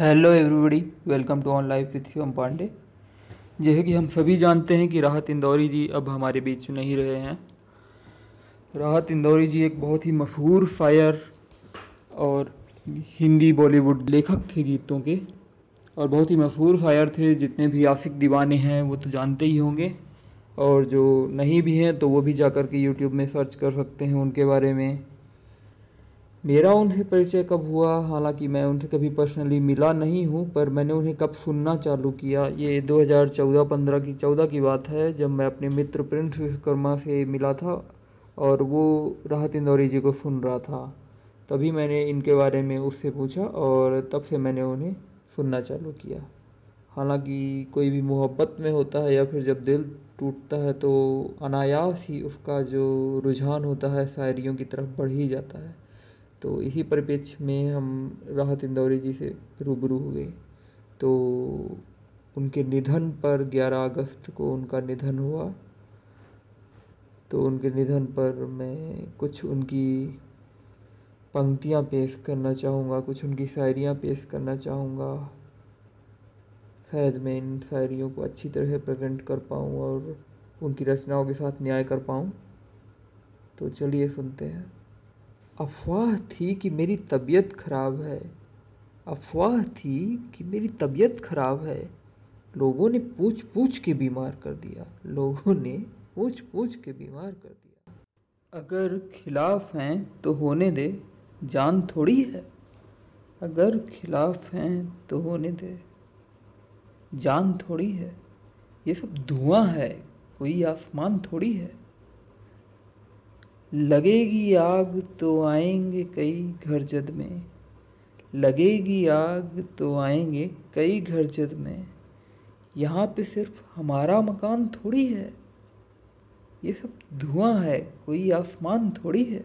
Hello everybody welcome to on life with Shivam Pandey जैसे कि हम सभी जानते हैं कि राहत इंदौरी जी अब हमारे बीच नहीं रहे हैं। राहत इंदौरी जी एक बहुत ही मशहूर शायर और हिंदी बॉलीवुड लेखक थे गीतों के और बहुत ही मशहूर शायर थे। जितने भी आशिक दीवाने हैं, वो तो जानते ही होंगे। और जो नहीं भी हैं तो वो भी जा कर के यूट्यूब में सर्च कर सकते हैं उनके बारे में। मेरा उनसे परिचय कब हुआ? हालाँकि मैं उनसे कभी पर्सनली मिला नहीं हूँ, पर मैंने उन्हें कब सुनना चालू किया? ये 2014-15 की 14 की बात है, जब मैं अपने मित्र प्रिंस विश्वकर्मा से मिला था और वो राहत इंदौरी जी को सुन रहा था। तभी मैंने इनके बारे में उससे पूछा और तब से मैंने उन्हें सुनना चालू किया। हालाँकि कोई भी मोहब्बत में होता है या फिर जब दिल टूटता है तो अनायास ही उसका जो रुझान होता है, शायरियों की तरफ़ बढ़ ही जाता है। तो इसी परिप्रेक्ष्य में हम राहत इंदौरी जी से रूबरू हुए। तो उनके निधन पर 11 अगस्त को उनका निधन हुआ। तो उनके निधन पर मैं कुछ उनकी पंक्तियाँ पेश करना चाहूँगा, कुछ उनकी शायरियाँ पेश करना चाहूँगा। शायद मैं इन शायरियों को अच्छी तरह प्रेजेंट कर पाऊँ और उनकी रचनाओं के साथ न्याय कर पाऊँ। तो चलिए सुनते हैं। अफवाह थी कि मेरी तबीयत ख़राब है। अफवाह थी कि मेरी तबीयत ख़राब है। लोगों ने पूछ पूछ के बीमार कर दिया। लोगों ने पूछ पूछ के बीमार कर दिया। अगर खिलाफ हैं तो होने दे। जान थोड़ी है। अगर खिलाफ हैं तो होने दे। जान थोड़ी है। ये सब धुआँ है। कोई आसमान थोड़ी है। लगेगी आग तो आएँगे कई घर जद में। लगेगी आग तो आएँगे कई घर जद में। यहाँ पे सिर्फ़ हमारा मकान थोड़ी है। ये सब धुआँ है, कोई आसमान थोड़ी है।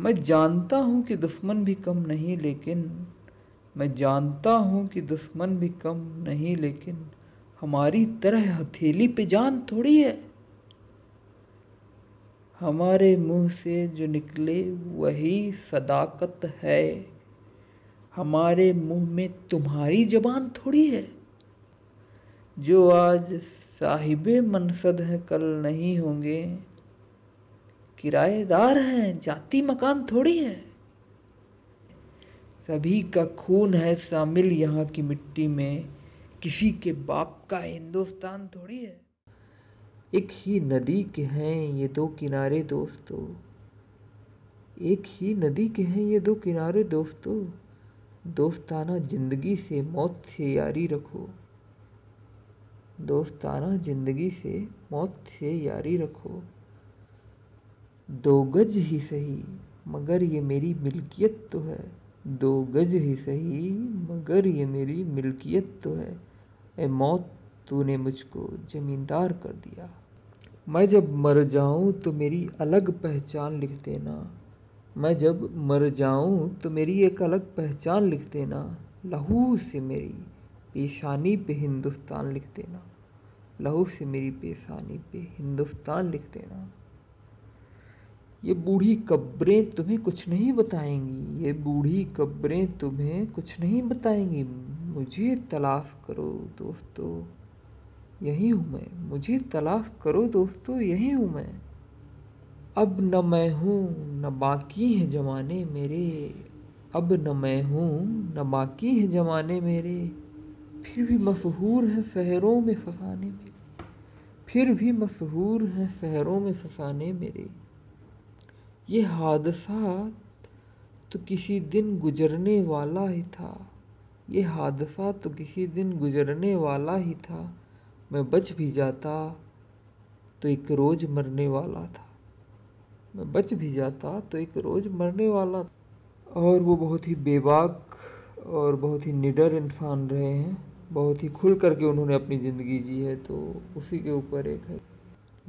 मैं जानता हूँ कि दुश्मन भी कम नहीं, लेकिन मैं जानता हूँ कि दुश्मन भी कम नहीं, लेकिन हमारी तरह हथेली पे जान थोड़ी है। हमारे मुँह से जो निकले वही सदाकत है। हमारे मुँह में तुम्हारी जबान थोड़ी है। जो आज साहिब मनसद हैं, कल नहीं होंगे। किराएदार हैं, जाति मकान थोड़ी है। सभी का खून है शामिल यहाँ की मिट्टी में। किसी के बाप का हिंदुस्तान थोड़ी है। एक ही नदी के हैं ये दो किनारे दोस्तों। एक ही नदी के हैं ये दो किनारे दोस्तों। दोस्ताना ज़िंदगी से मौत से यारी रखो। दोस्ताना ज़िंदगी से मौत से यारी रखो। दो गज ही सही, मगर ये मेरी मिल्कियत तो है। दो गज ही सही, मगर ये मेरी मिल्कियत तो है। ए मौत तूने मुझको ज़मींदार कर दिया। मैं जब मर जाऊँ तो मेरी अलग पहचान लिख देना। मैं जब मर जाऊँ तो मेरी एक अलग पहचान लिख देना। लहू से मेरी पेशानी पे हिंदुस्तान लिख देना। लहू से मेरी पेशानी पे हिंदुस्तान लिख देना। ये बूढ़ी कब्रें तुम्हें कुछ नहीं बताएँगी। ये बूढ़ी कब्रें तुम्हें कुछ नहीं बताएँगी। मुझे तलाश करो दोस्तों। यही हूँ मैं। मुझे तलाश करो दोस्तों, यही हूँ मैं। अब न मैं हूँ, न बाकी हैं जमाने मेरे। अब न मैं हूँ, न बाकी हैं जमाने मेरे। फिर भी मशहूर हैं शहरों में फसाने मेरे। फिर भी मशहूर हैं शहरों में फसाने मेरे। ये हादसा तो किसी दिन गुजरने वाला ही था। ये हादसा तो किसी दिन गुजरने वाला ही था। मैं बच भी जाता तो एक रोज़ मरने वाला था। मैं बच भी जाता तो एक रोज़ मरने वाला और वो बहुत ही बेबाक और बहुत ही निडर इंसान रहे हैं। बहुत ही खुल करके उन्होंने अपनी ज़िंदगी जी है तो उसी के ऊपर एक है।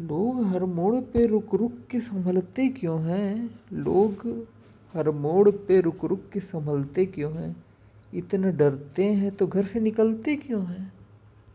लोग हर मोड़ पे रुक रुक के संभलते क्यों हैं? लोग हर मोड़ पे रुक रुक के संभलते क्यों हैं? इतना डरते हैं तो घर से निकलते क्यों हैं?